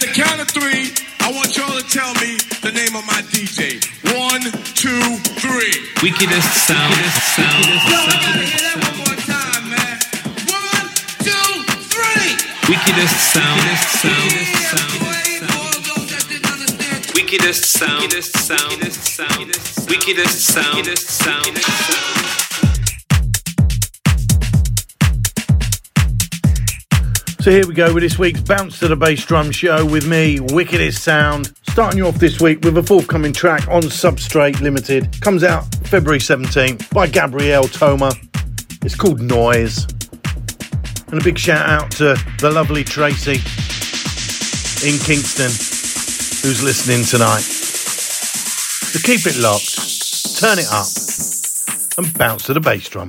At the count of three, I want y'all to tell me the name of my DJ. One, two, three. Wickedest sound. sound. sound. I gotta hear that one more time, man. One, two, three. Wickedest sound. Sound. Sound. Wickedest sound. Wickedest sound. Wickedest sound. Wickedest sound. So here we go with this week's Bounce to the Bass Drum show with me, Wickedest Sound. Starting you off this week with a forthcoming track on Substrate Limited. Comes out February 17th by Gabriele Toma. It's called Noise. And a big shout out to the lovely Tracy in Kingston who's listening tonight. So keep it locked, turn it up, and bounce to the bass drum.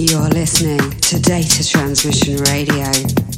You're listening to Data Transmission Radio.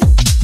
Bye.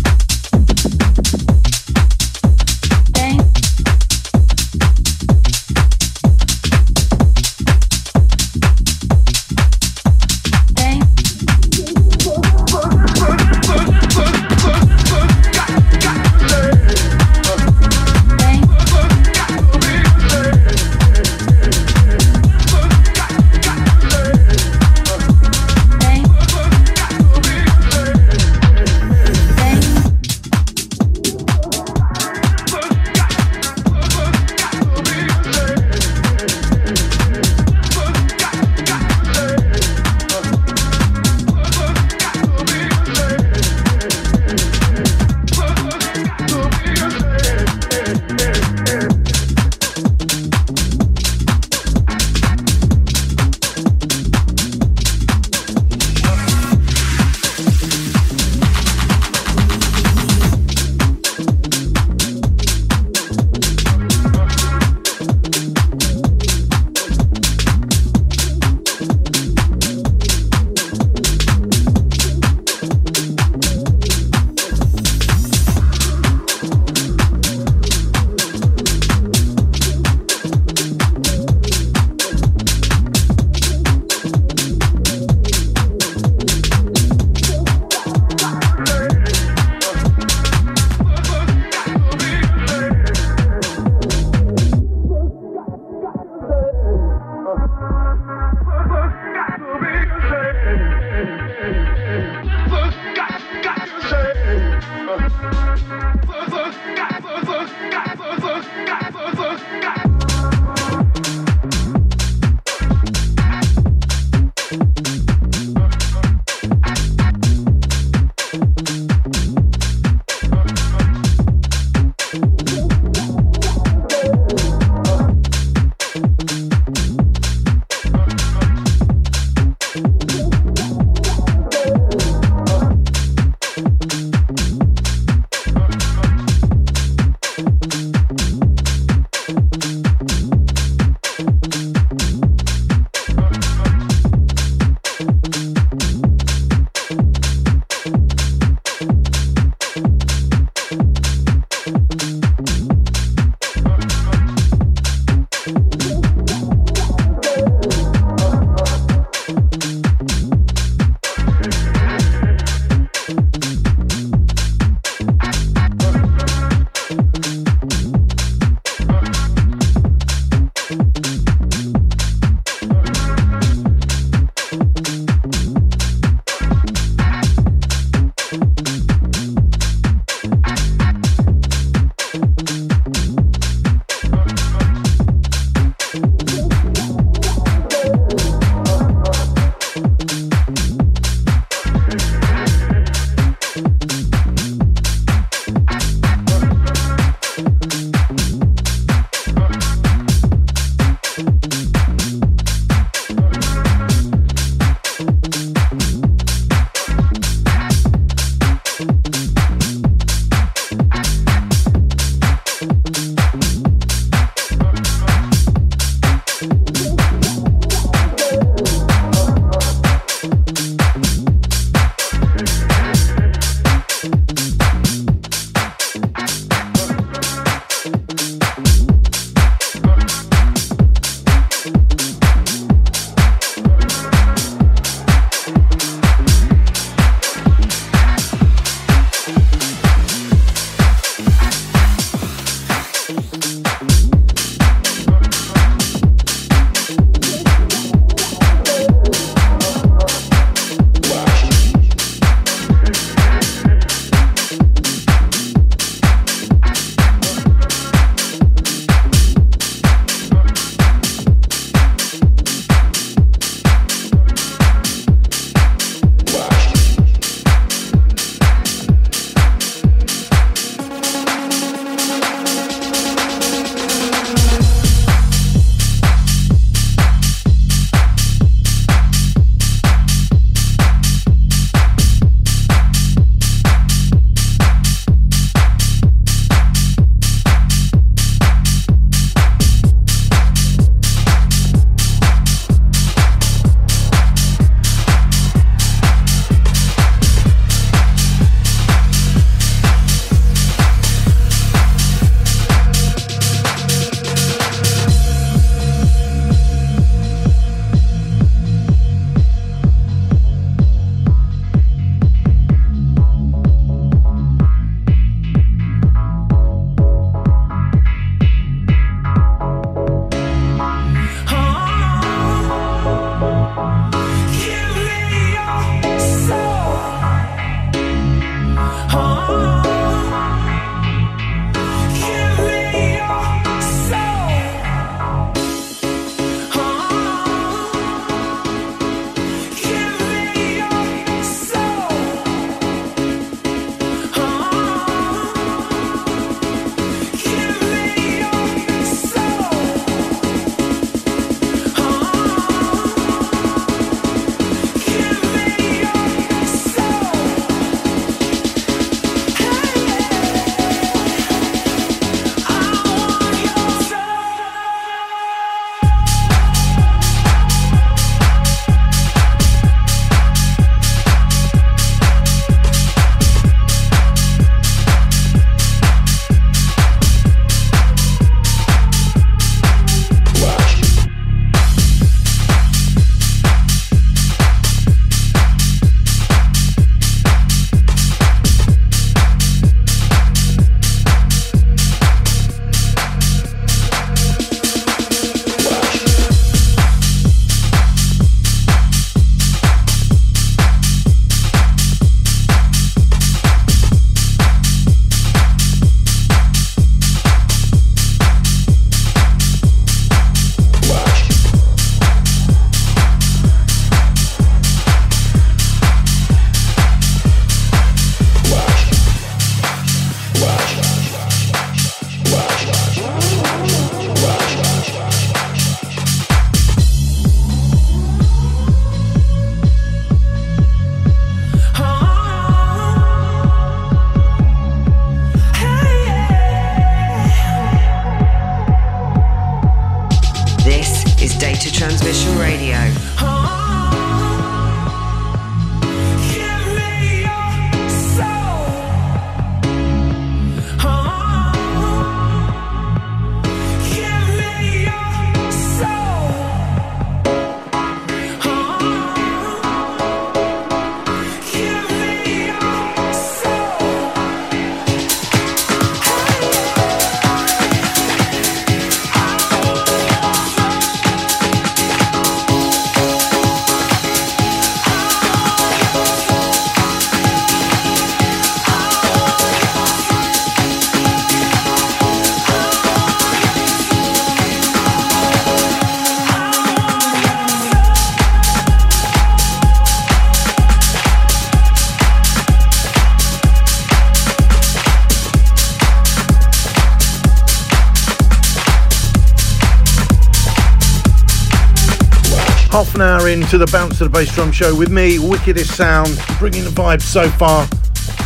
Into the Bounce to the Bass Drum show with me, Wickedest Sound, bringing the vibe so far.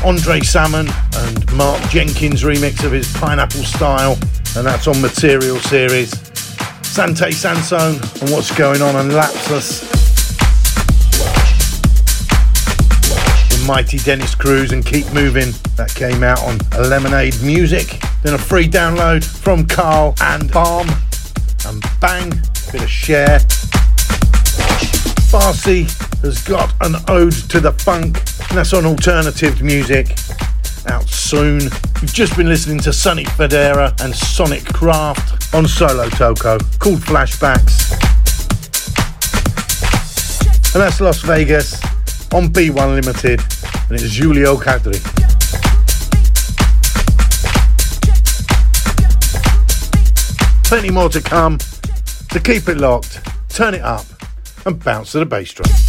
Andre Salmon and Mark Jenkyns remix of his Pineapple Style, and that's on Material Series. Sante Sansone and What's Going On and Lapsus. The mighty Dennis Cruz and Keep Moving, that came out on Lemonade Music. Then a free download from Caal and Baum, and bang, bit of share. Farsi has got an ode to the funk, and that's on alternative music. Out soon. We've just been listening to Sonny Fodera and Sonickraft on Solotoko, called Flashbacks. And that's Los Vagos on B1 Limited, and it's Giulio Cadri. Plenty more to come, so keep it locked, turn it up and bounce to the bass drum.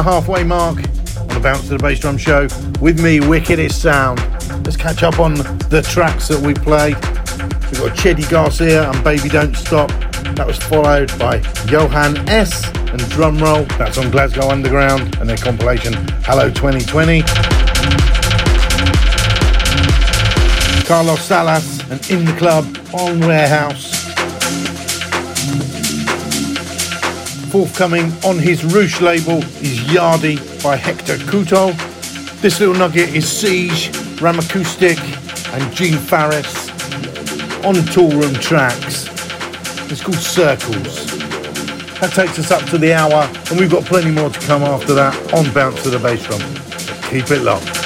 The halfway mark on the Bounce to the Bass Drum show with me, Wickedest Sound. Let's catch up on the tracks that we played. We've got Chedey Garcia and Baby Don't Stop. That was followed by Johan S and Drumroll. That's on Glasgow Underground and their compilation Hello 2020. Carlos Salas and In the Club on Warehouse. Forthcoming on his Roosh label is Yardie by Hector Couto. This little nugget is Siege, Raumakaustik, and Gene Farris on Toolroom Tracks. It's called Circles. That takes us up to the hour, and we've got plenty more to come after that on Bounce to the Bass Drum. keep it locked.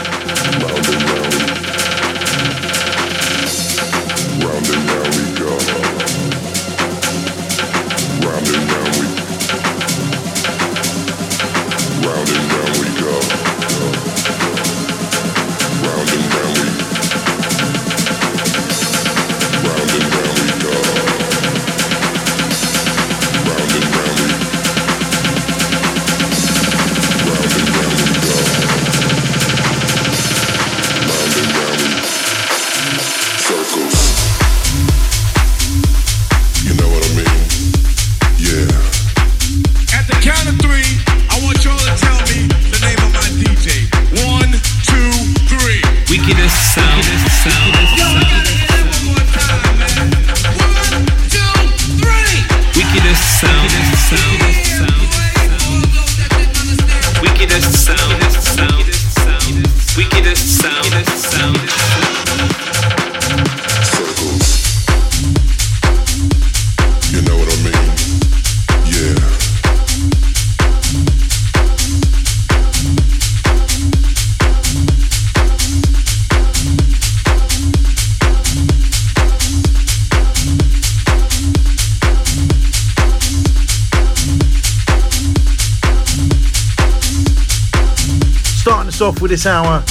With this hour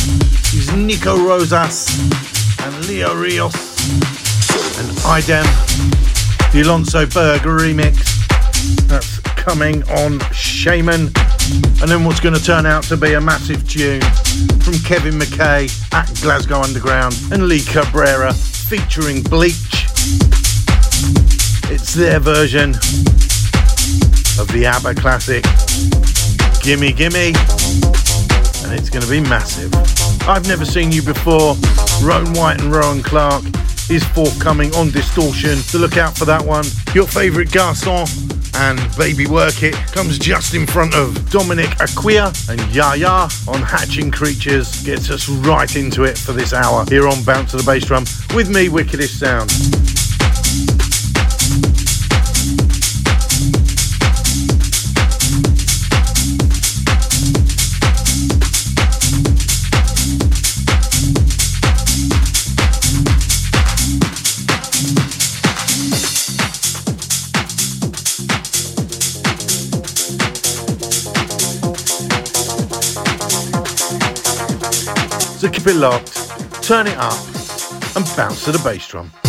is Nico Rozas and Leo Rios and Idem, the Alonso Berger remix. That's coming on Shaman. And then what's going to turn out to be a massive tune from Kevin McKay at Glasgow Underground and Lee Cabrera featuring Bleach. It's their version of the ABBA classic Gimme Gimme it's going to be massive. I've never seen you before. Rone White and Rowen Clark is forthcoming on Distortion, so look out for that one. Your favourite Garçon and Baby Work It comes just in front of Dominic Aquila and Yaya on Hatching Creatures. Gets us right into it for this hour here on Bounce to the Bass Drum with me, Wickedest Sound. Locked, turn it up, and bounce to the bass drum.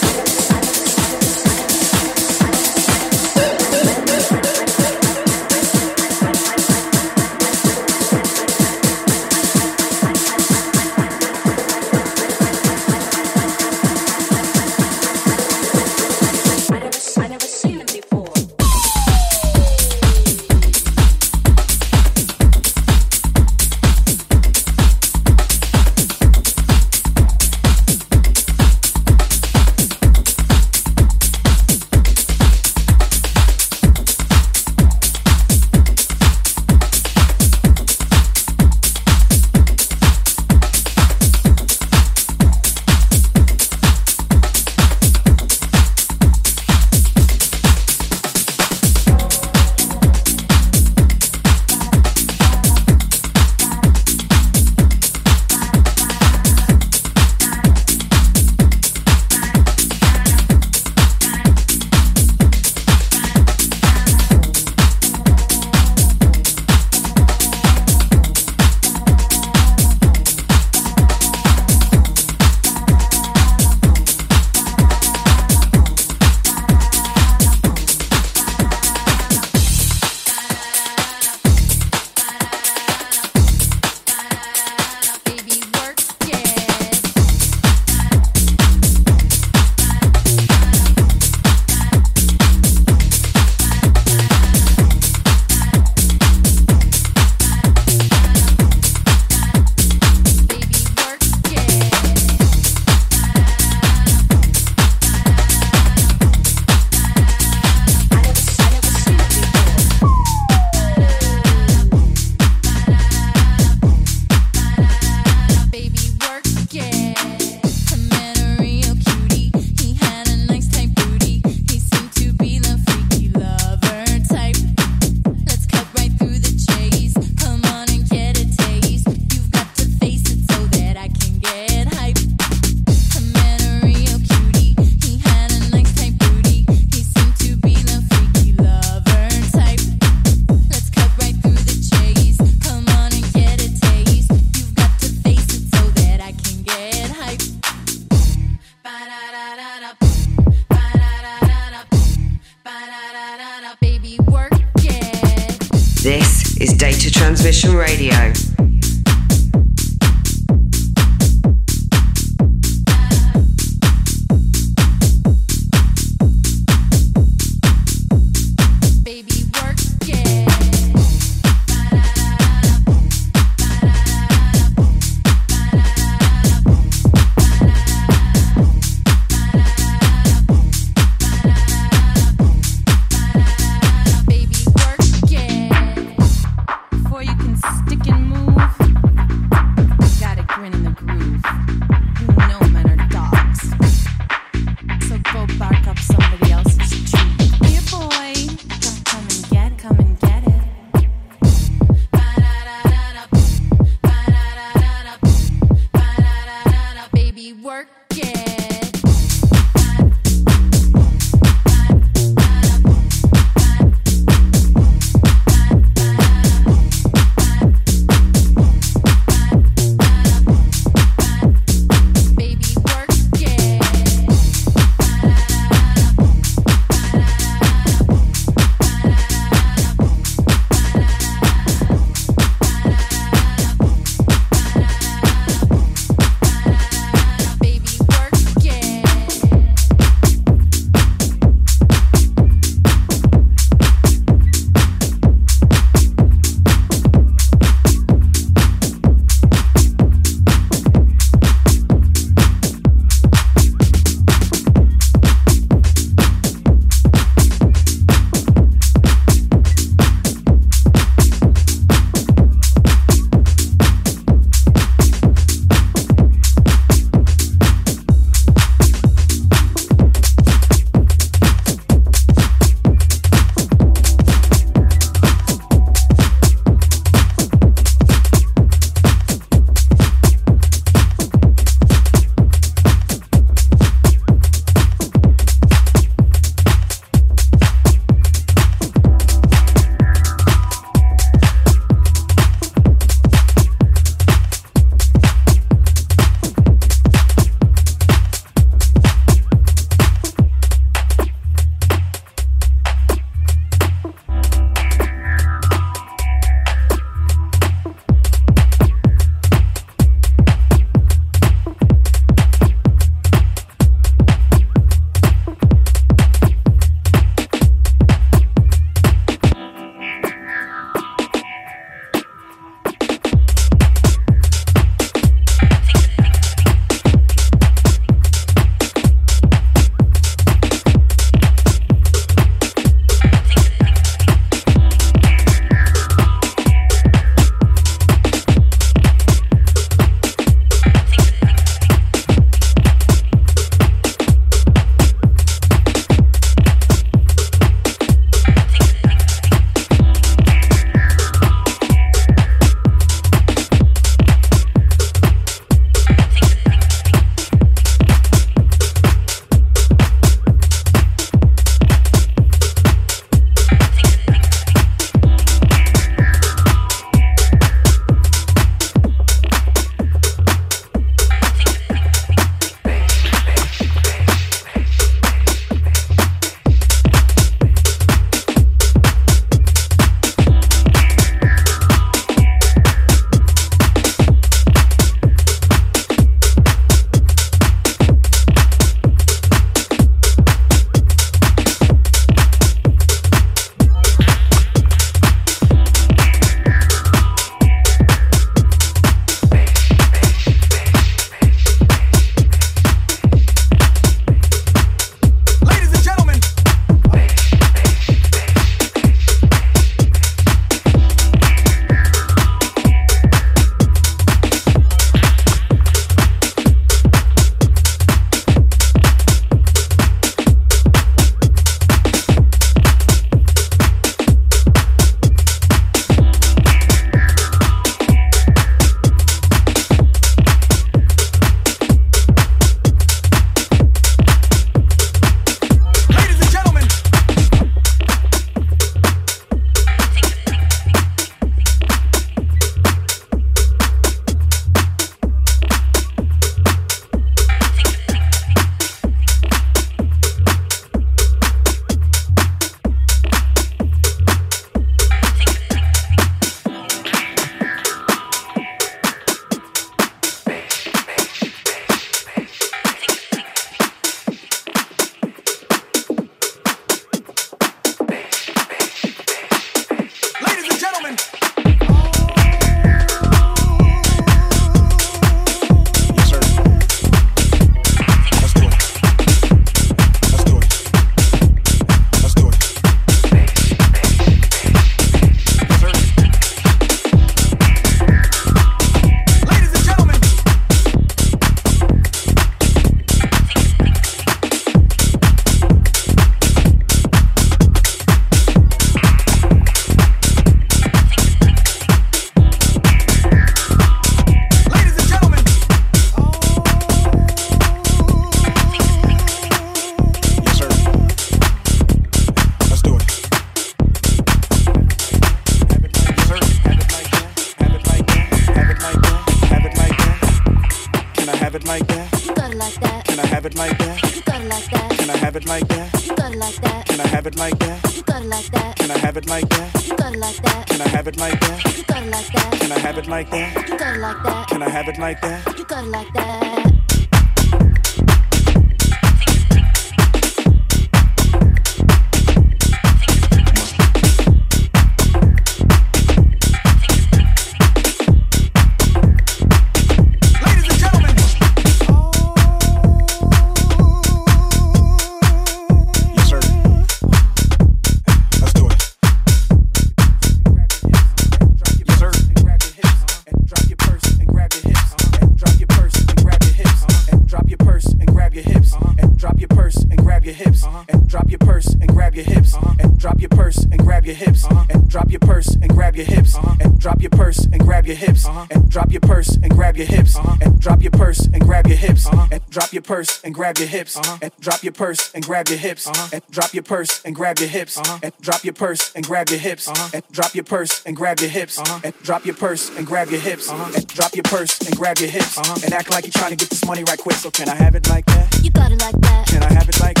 and grab your hips uh-huh. and drop your purse and grab your hips uh-huh. and drop your purse and grab your hips uh-huh. and drop your purse and grab your hips uh-huh. and drop your purse and grab your hips uh-huh. and drop your purse and grab your hips uh-huh. and drop your purse and grab your hips uh-huh. and act like you're trying to get this money right quick. So can I have it like that? You got it like that. Can I have it like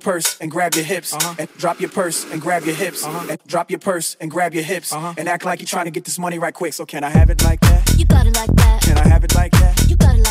your purse and grab your hips. Uh-huh. And drop your purse and grab your hips. Uh-huh. And drop your purse and grab your hips. Uh-huh. And act like you're trying to get this money right quick. So can I have it like that? You got it like that. Can I have it like that? You got it like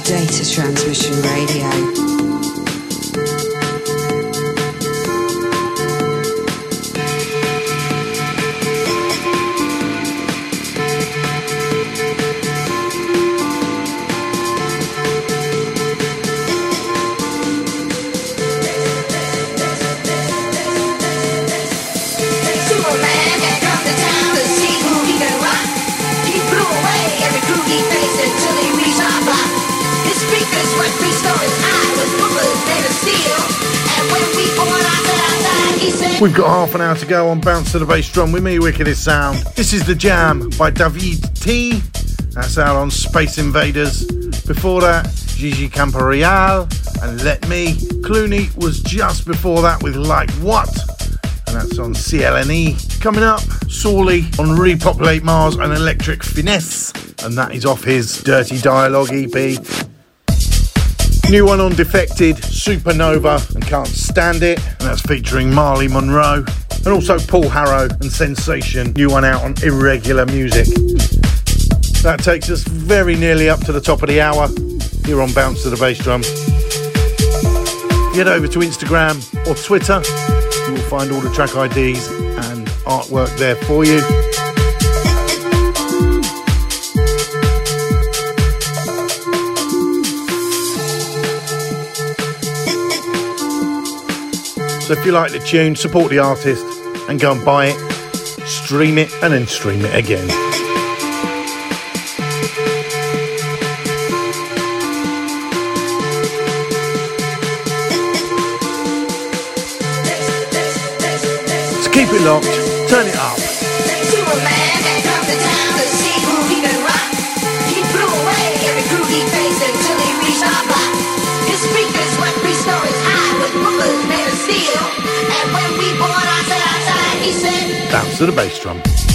to Data Transmission Radio. We've got half an hour to go on Bounce to the Bass Drum with me, Wickedest Sound. This is The Jam by Davide T. That's out on Space Invaders. Before that, Gigi Camporeale and Let Me. Cloonee was just before that with Like What? And that's on CLNE. Coming up, Sorley on Repopulate Mars and Electric Finesse. And that is off his Dirty Dialogue EP. New one on Defected, Supernova, and Can't Stand It. And that's featuring Marley Monroe. And also Paul Haro and Sensation. New one out on Irregular Music. That takes us very nearly up to the top of the hour here on Bounce to the Bass Drum. Get over to Instagram or Twitter. You will find all the track IDs and artwork there for you. So if you like the tune, support the artist and go and buy it, stream it, and then stream it again. So keep it locked, turn it up. Bounce to the bass drum.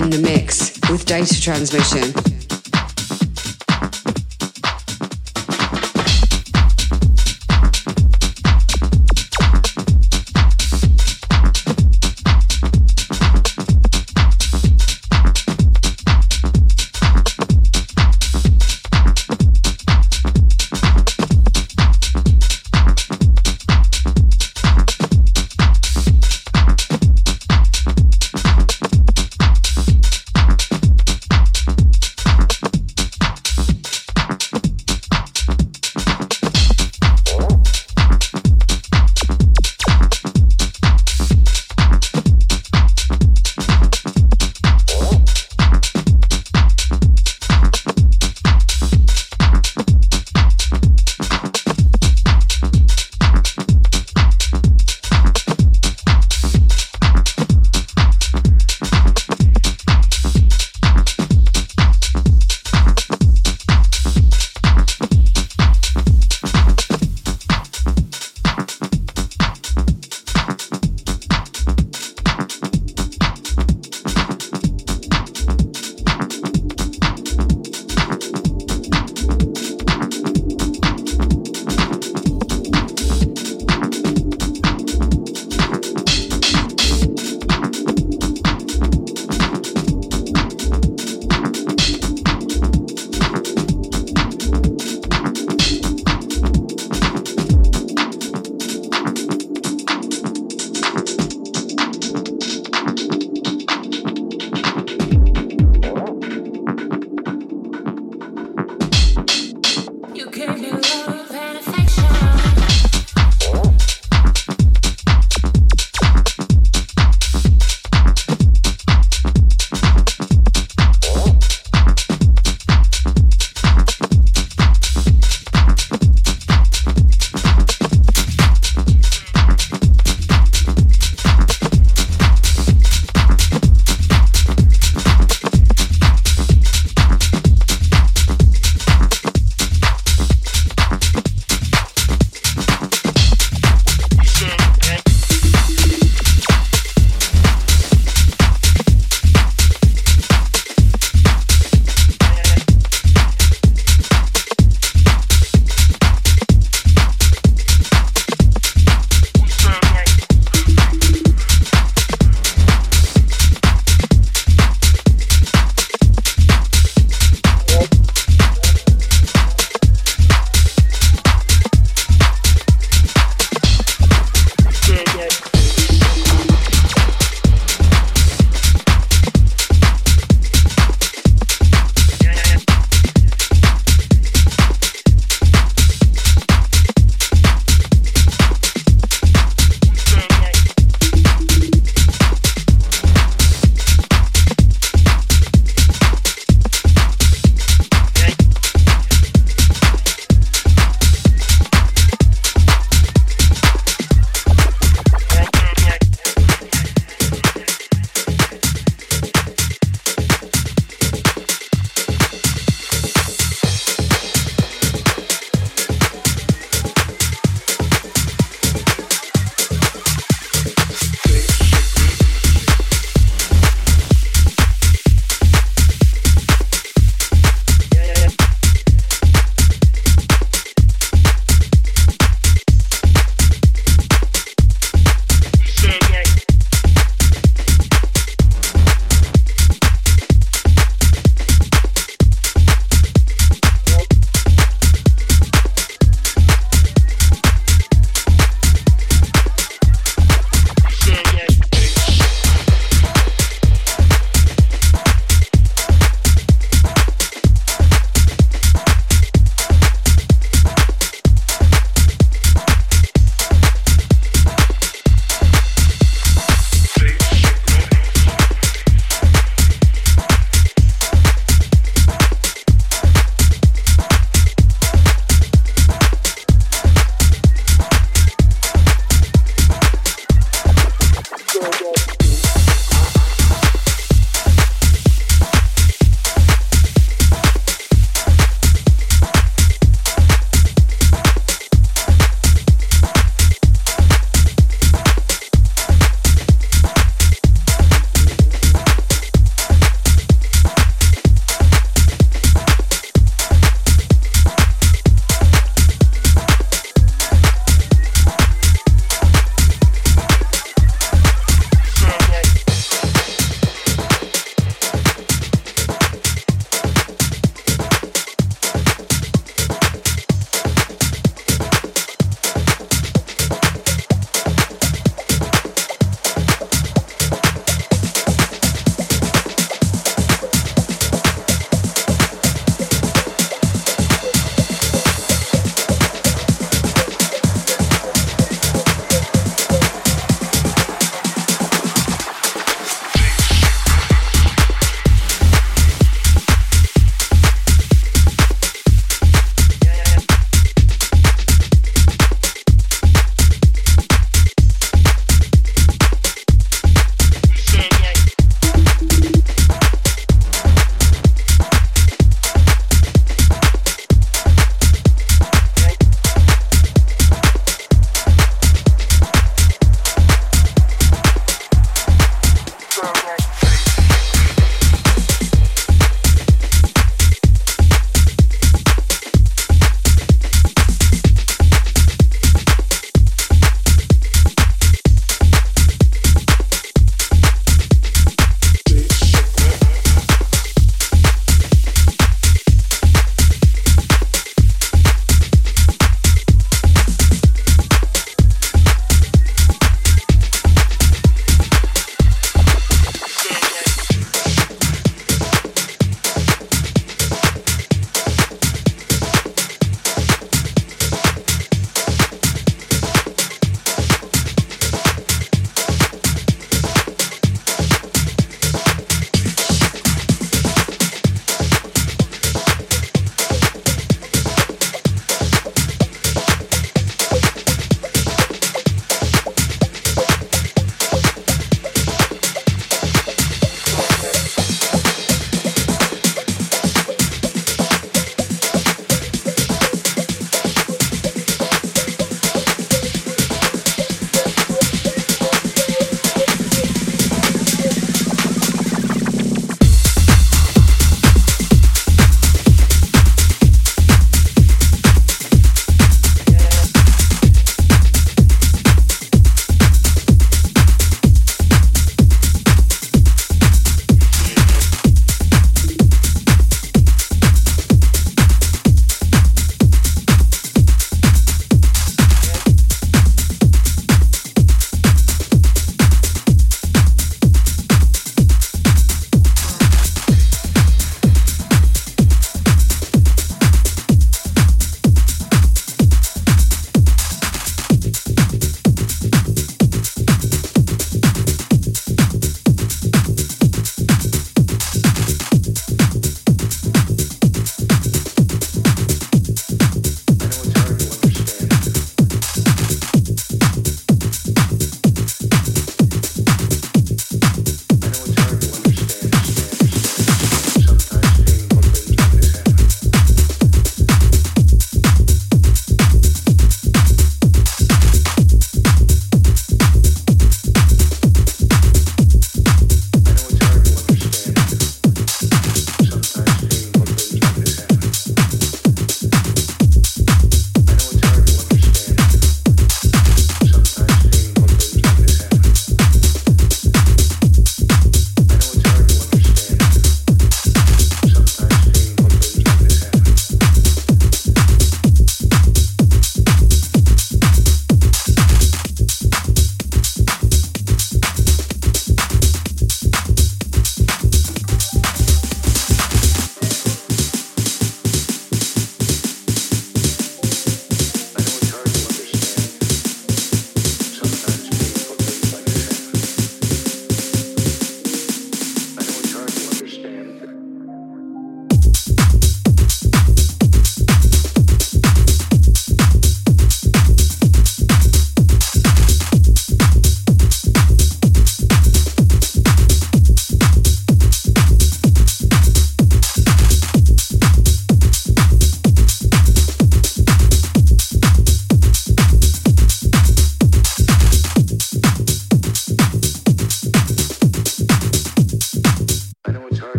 In the mix with data transmission.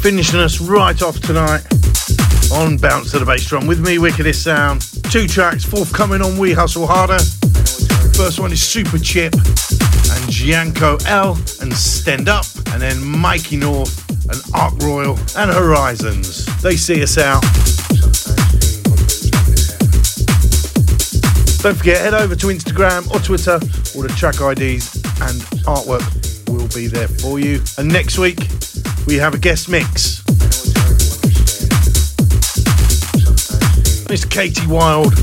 Finishing us right off tonight on Bounce to the Bass Drum with me, Wickedest Sound. Two tracks forthcoming on We Hustle Harder. First one is Superchip and Gianco L and Stand Up. And then Mickey North and Arc Royal and Horizons. They see us out. Don't forget, head over to Instagram or Twitter. All the track IDs and artwork will be there for you. And next week, we have a guest mix. Mr. Katie Wild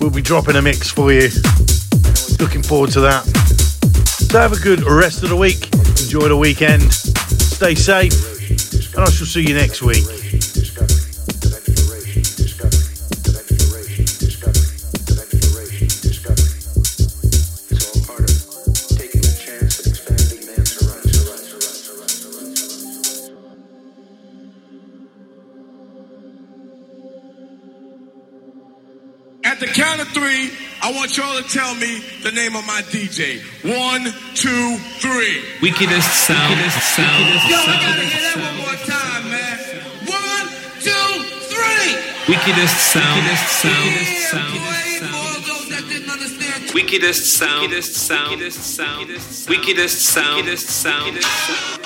will be dropping a mix for you. Looking forward to that. So have a good rest of the week. Enjoy the weekend. Stay safe. And I shall see you next week. Y'all tell me the name of my DJ. One, two, three. Wickedest sound, wickedest sound, Yo, I gotta hear that one more time, man. One, two, three. wickedest sound, wickedest sound, Yeah, sound, boy, sound. all those that didn't understand. Wickedest sound, wickedest sound, wickedest sound, wickedest sound, wickedest sound.